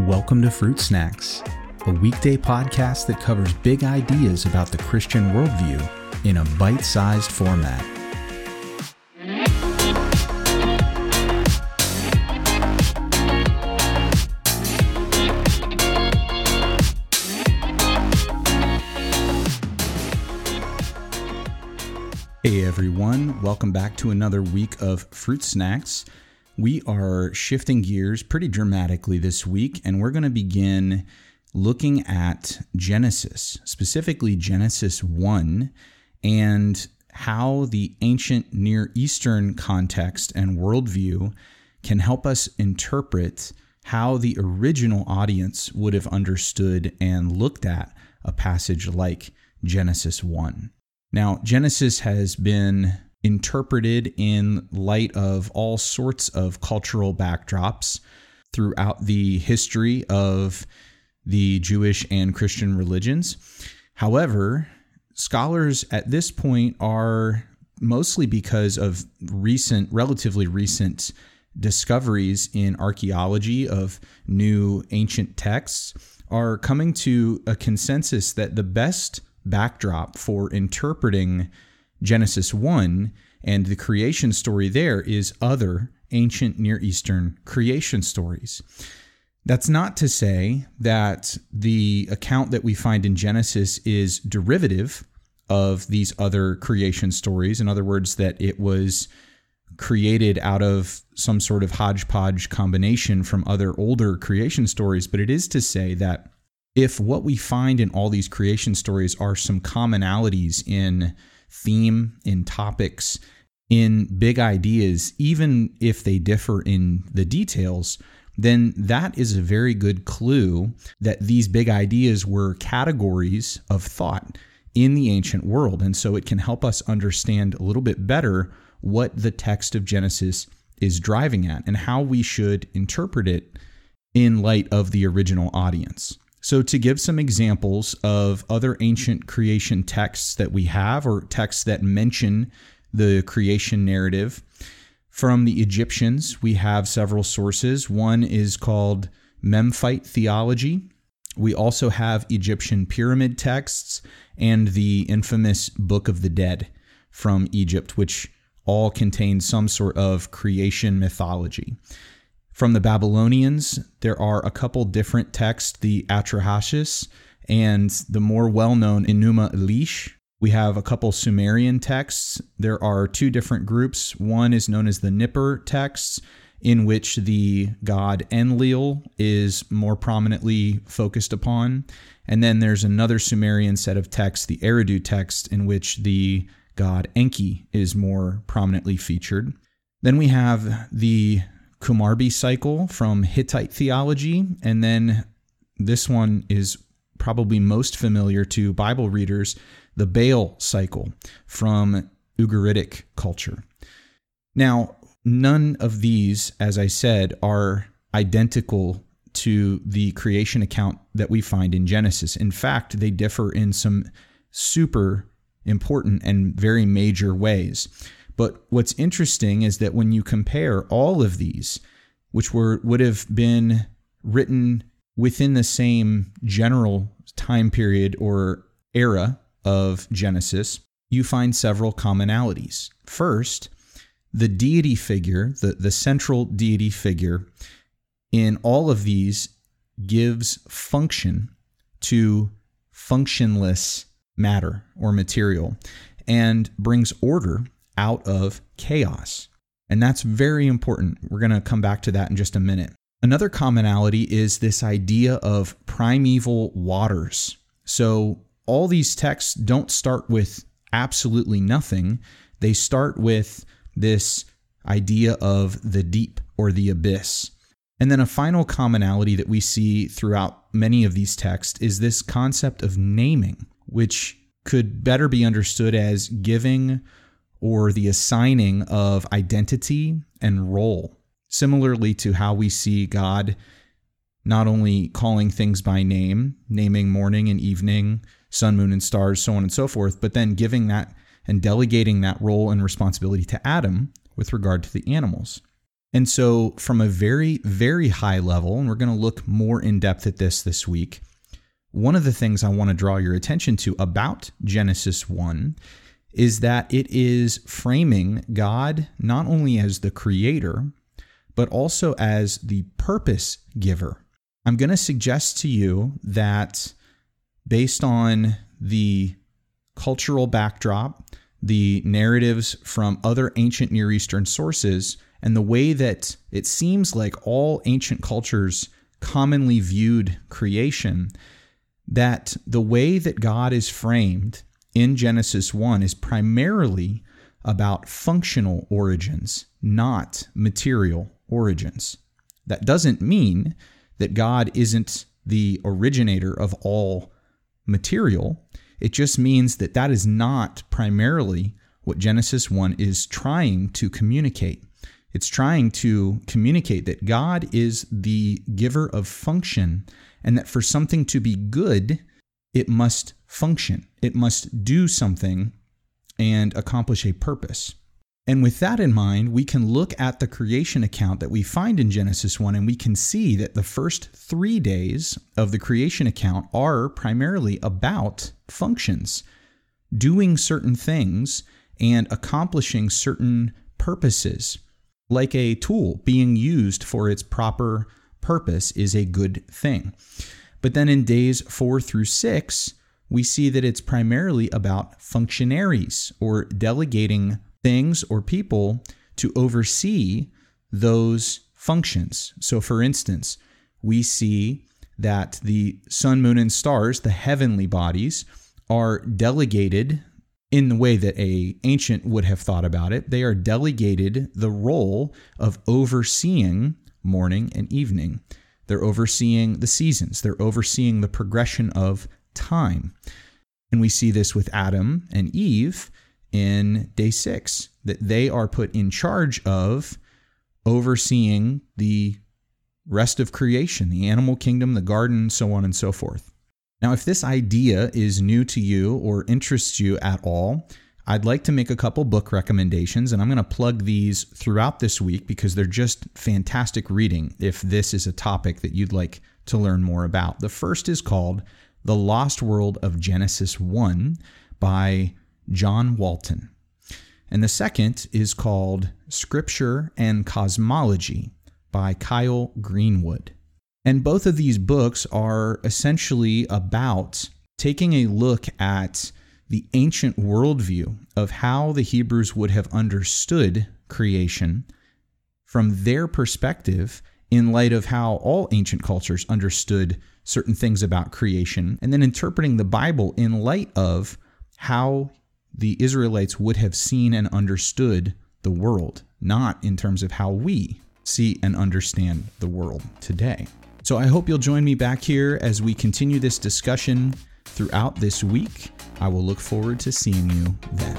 Welcome to Fruit Snacks, a weekday podcast that covers big ideas about the Christian worldview in a bite sized format. Hey everyone, welcome back to another week of Fruit Snacks. We are shifting gears pretty dramatically this week, and we're going to begin looking at Genesis, specifically Genesis 1, and how the ancient Near Eastern context and worldview can help us interpret how the original audience would have understood and looked at a passage like Genesis 1. Now, Genesis has been interpreted in light of all sorts of cultural backdrops throughout the history of the Jewish and Christian religions. However, scholars at this point are mostly because of recent, relatively recent discoveries in archaeology of new ancient texts, are coming to a consensus that the best backdrop for interpreting Genesis 1 and the creation story there is other ancient Near Eastern creation stories. That's not to say that the account that we find in Genesis is derivative of these other creation stories. In other words, that it was created out of some sort of hodgepodge combination from other older creation stories, but it is to say that if what we find in all these creation stories are some commonalities in theme, in topics, in big ideas, even if they differ in the details, then that is a very good clue that these big ideas were categories of thought in the ancient world. And so it can help us understand a little bit better what the text of Genesis is driving at and how we should interpret it in light of the original audience. So, to give some examples of other ancient creation texts that we have, or texts that mention the creation narrative, from the Egyptians, we have several sources. One is called Memphite theology. We also have Egyptian pyramid texts and the infamous Book of the Dead from Egypt, which all contain some sort of creation mythology. From the Babylonians, there are a couple different texts, the Atrahasis and the more well known Enuma Elish. We have a couple Sumerian texts. There are two different groups. One is known as the Nippur texts, in which the god Enlil is more prominently focused upon. And then there's another Sumerian set of texts, the Eridu text, in which the god Enki is more prominently featured. Then we have the Kumarbi cycle from Hittite theology. And then this one is probably most familiar to Bible readers the Baal cycle from Ugaritic culture. Now, none of these, as I said, are identical to the creation account that we find in Genesis. In fact, they differ in some super important and very major ways. But what's interesting is that when you compare all of these, which were would have been written within the same general time period or era of Genesis, you find several commonalities. First, the deity figure, the, the central deity figure in all of these gives function to functionless matter or material and brings order out of chaos. And that's very important. We're going to come back to that in just a minute. Another commonality is this idea of primeval waters. So, all these texts don't start with absolutely nothing, they start with this idea of the deep or the abyss. And then a final commonality that we see throughout many of these texts is this concept of naming, which could better be understood as giving or the assigning of identity and role, similarly to how we see God not only calling things by name, naming morning and evening, sun, moon, and stars, so on and so forth, but then giving that and delegating that role and responsibility to Adam with regard to the animals. And so, from a very, very high level, and we're going to look more in depth at this this week, one of the things I want to draw your attention to about Genesis 1 is that it is framing God not only as the creator, but also as the purpose giver. I'm going to suggest to you that based on the cultural backdrop, the narratives from other ancient Near Eastern sources, and the way that it seems like all ancient cultures commonly viewed creation, that the way that God is framed in Genesis 1 is primarily about functional origins, not material origins. That doesn't mean that God isn't the originator of all material. It just means that that is not primarily what Genesis 1 is trying to communicate. It's trying to communicate that God is the giver of function and that for something to be good, it must function, it must do something and accomplish a purpose. And with that in mind, we can look at the creation account that we find in Genesis 1 and we can see that the first three days of the creation account are primarily about functions, doing certain things and accomplishing certain purposes. Like a tool being used for its proper purpose is a good thing. But then in days four through six, we see that it's primarily about functionaries or delegating things or people to oversee those functions. So, for instance, we see that the sun, moon, and stars, the heavenly bodies, are delegated in the way that a ancient would have thought about it. They are delegated the role of overseeing morning and evening. They're overseeing the seasons. They're overseeing the progression of time. And we see this with Adam and Eve in day six, that they are put in charge of overseeing the rest of creation, the animal kingdom, the garden, so on and so forth. Now, if this idea is new to you or interests you at all, I'd like to make a couple book recommendations, and I'm going to plug these throughout this week because they're just fantastic reading if this is a topic that you'd like to learn more about. The first is called The Lost World of Genesis 1 by John Walton. And the second is called Scripture and Cosmology by Kyle Greenwood. And both of these books are essentially about taking a look at the ancient worldview of how the Hebrews would have understood creation from their perspective in light of how all ancient cultures understood certain things about creation, and then interpreting the Bible in light of how the Israelites would have seen and understood the world, not in terms of how we see and understand the world today. So I hope you'll join me back here as we continue this discussion throughout this week. I will look forward to seeing you then.